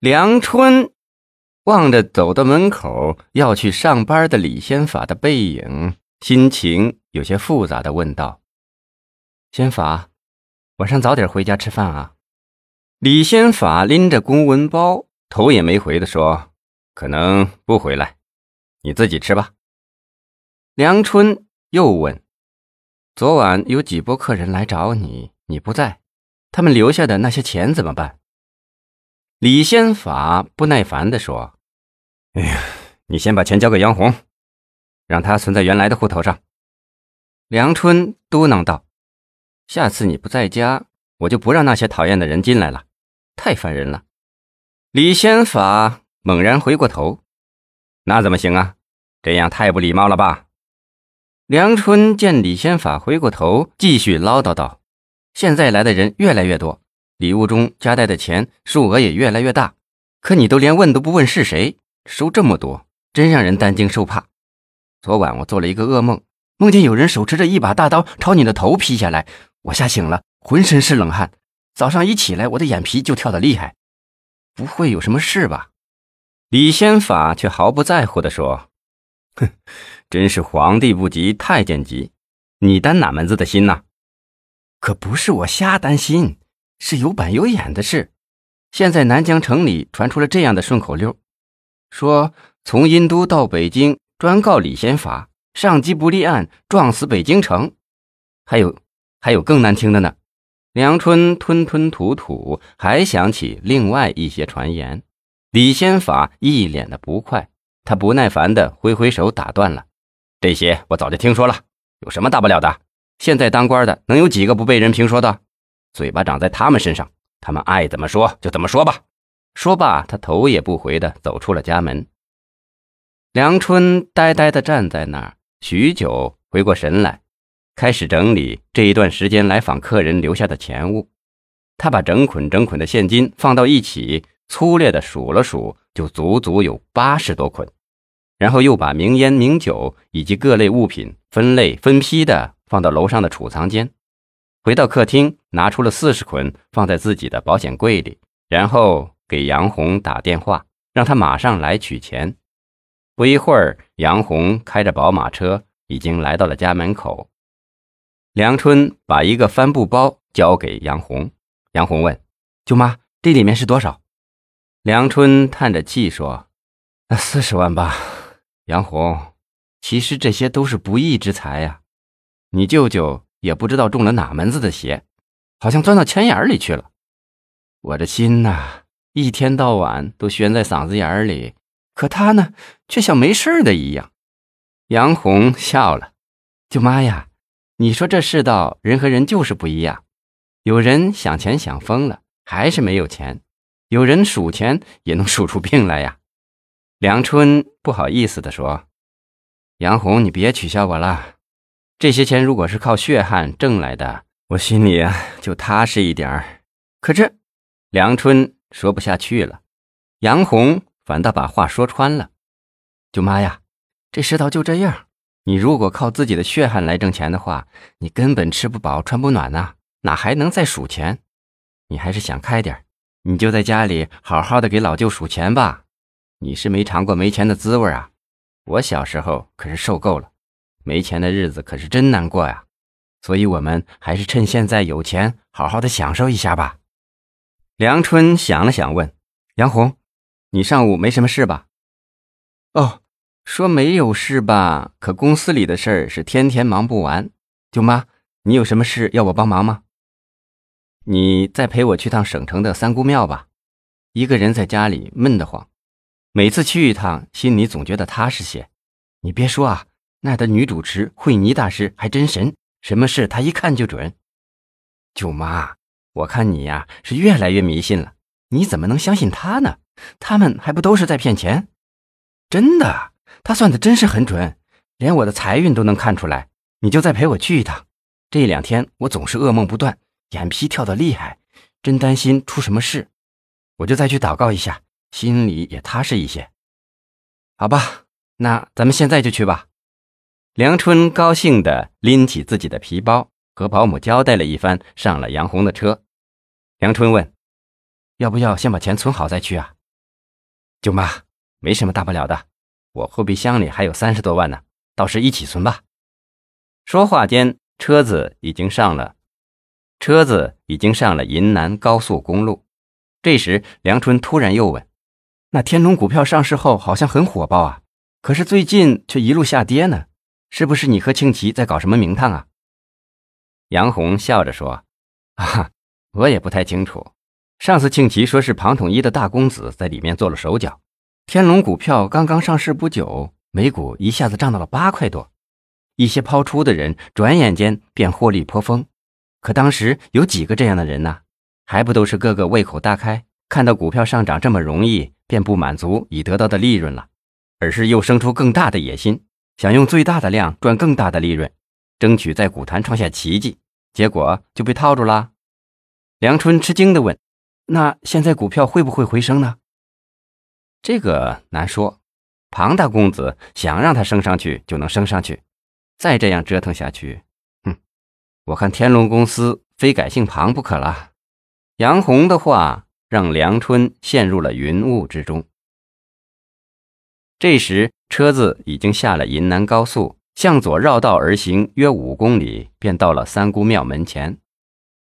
梁春望着走到门口要去上班的李先法的背影，心情有些复杂的问道：“先法，晚上早点回家吃饭啊？”李先法拎着公文包，头也没回的说：“可能不回来，你自己吃吧。”梁春又问：“昨晚有几波客人来找你，你不在，他们留下的那些钱怎么办？”李先法不耐烦地说：“哎呀，你先把钱交给杨红，让他存在原来的户头上。”梁春嘟囔道：“下次你不在家，我就不让那些讨厌的人进来了，太烦人了。”李先法猛然回过头：“那怎么行啊？这样太不礼貌了吧？”梁春见李先法回过头，继续唠叨道：“现在来的人越来越多。”礼物中夹带的钱数额也越来越大，可你都连问都不问是谁收这么多，真让人担惊受怕。昨晚我做了一个噩梦，梦见有人手持着一把大刀朝你的头劈下来，我吓醒了，浑身是冷汗。早上一起来，我的眼皮就跳得厉害。不会有什么事吧？李仙法却毫不在乎地说：“哼，真是皇帝不急太监急，你担哪门子的心呐？可不是我瞎担心。”是有板有眼的事。现在南疆城里传出了这样的顺口溜，说从殷都到北京专告李先法，上级不立案，撞死北京城。还有，还有更难听的呢。梁春吞吞吐吐，还想起另外一些传言。李先法一脸的不快，他不耐烦的挥挥手打断了：“这些我早就听说了，有什么大不了的？现在当官的能有几个不被人评说的？”嘴巴长在他们身上，他们爱怎么说就怎么说吧。说罢，他头也不回地走出了家门。梁春呆呆地站在那儿，许久回过神来，开始整理这一段时间来访客人留下的钱物。他把整捆整捆的现金放到一起，粗略地数了数，就足足有八十多捆。然后又把名烟、名酒以及各类物品分类分批地放到楼上的储藏间。回到客厅，拿出了四十捆，放在自己的保险柜里，然后给杨红打电话，让他马上来取钱。不一会儿，杨红开着宝马车已经来到了家门口。梁春把一个帆布包交给杨红，杨红问：“舅妈，这里面是多少？”梁春叹着气说：“那四十万吧。”杨红，其实这些都是不义之财呀，你舅舅。也不知道中了哪门子的邪，好像钻到钱眼里去了。我的心呐，一天到晚都悬在嗓子眼里，可他呢，却像没事的一样。杨红笑了：“舅妈呀，你说这世道，人和人就是不一样。有人想钱想疯了，还是没有钱；有人数钱也能数出病来呀。”梁春不好意思地说：“杨红，你别取笑我了。”这些钱如果是靠血汗挣来的，我心里啊就踏实一点儿。可这，梁春说不下去了，杨红反倒把话说穿了：“舅妈呀，这世道就这样。你如果靠自己的血汗来挣钱的话，你根本吃不饱穿不暖呐，哪还能再数钱？你还是想开点你就在家里好好的给老舅数钱吧。你是没尝过没钱的滋味啊，我小时候可是受够了。”没钱的日子可是真难过呀，所以我们还是趁现在有钱，好好的享受一下吧。梁春想了想，问杨红：“你上午没什么事吧？”“哦，说没有事吧，可公司里的事儿是天天忙不完。”“舅妈，你有什么事要我帮忙吗？”“你再陪我去趟省城的三姑庙吧，一个人在家里闷得慌，每次去一趟，心里总觉得踏实些。你别说啊。”那的女主持慧妮大师还真神，什么事她一看就准。舅妈，我看你呀是越来越迷信了，你怎么能相信他呢？他们还不都是在骗钱？真的，他算的真是很准，连我的财运都能看出来。你就再陪我去一趟。这两天我总是噩梦不断，眼皮跳得厉害，真担心出什么事。我就再去祷告一下，心里也踏实一些。好吧，那咱们现在就去吧。梁春高兴地拎起自己的皮包，和保姆交代了一番，上了杨红的车。梁春问：“要不要先把钱存好再去啊？舅妈，没什么大不了的，我后备箱里还有三十多万呢，到时一起存吧。说话间，车子已经上了，车子已经上了银南高速公路。这时，梁春突然又问：“那天龙股票上市后好像很火爆啊，可是最近却一路下跌呢，是不是你和庆奇在搞什么名堂啊？”杨红笑着说：“啊，我也不太清楚。上次庆奇说是庞统一的大公子在里面做了手脚。天龙股票刚刚上市不久，每股一下子涨到了八块多，一些抛出的人转眼间便获利颇丰。可当时有几个这样的人呢？”还不都是个个胃口大开，看到股票上涨这么容易，便不满足已得到的利润了，而是又生出更大的野心，想用最大的量赚更大的利润，争取在股坛创下奇迹。结果就被套住了。梁春吃惊地问：“那现在股票会不会回升呢？”这个难说。庞大公子想让它升上去就能升上去，再这样折腾下去，哼，我看天龙公司非改姓庞不可了。杨红的话让梁春陷入了云雾之中。这时，车子已经下了银南高速，向左绕道而行，约五公里，便到了三姑庙门前。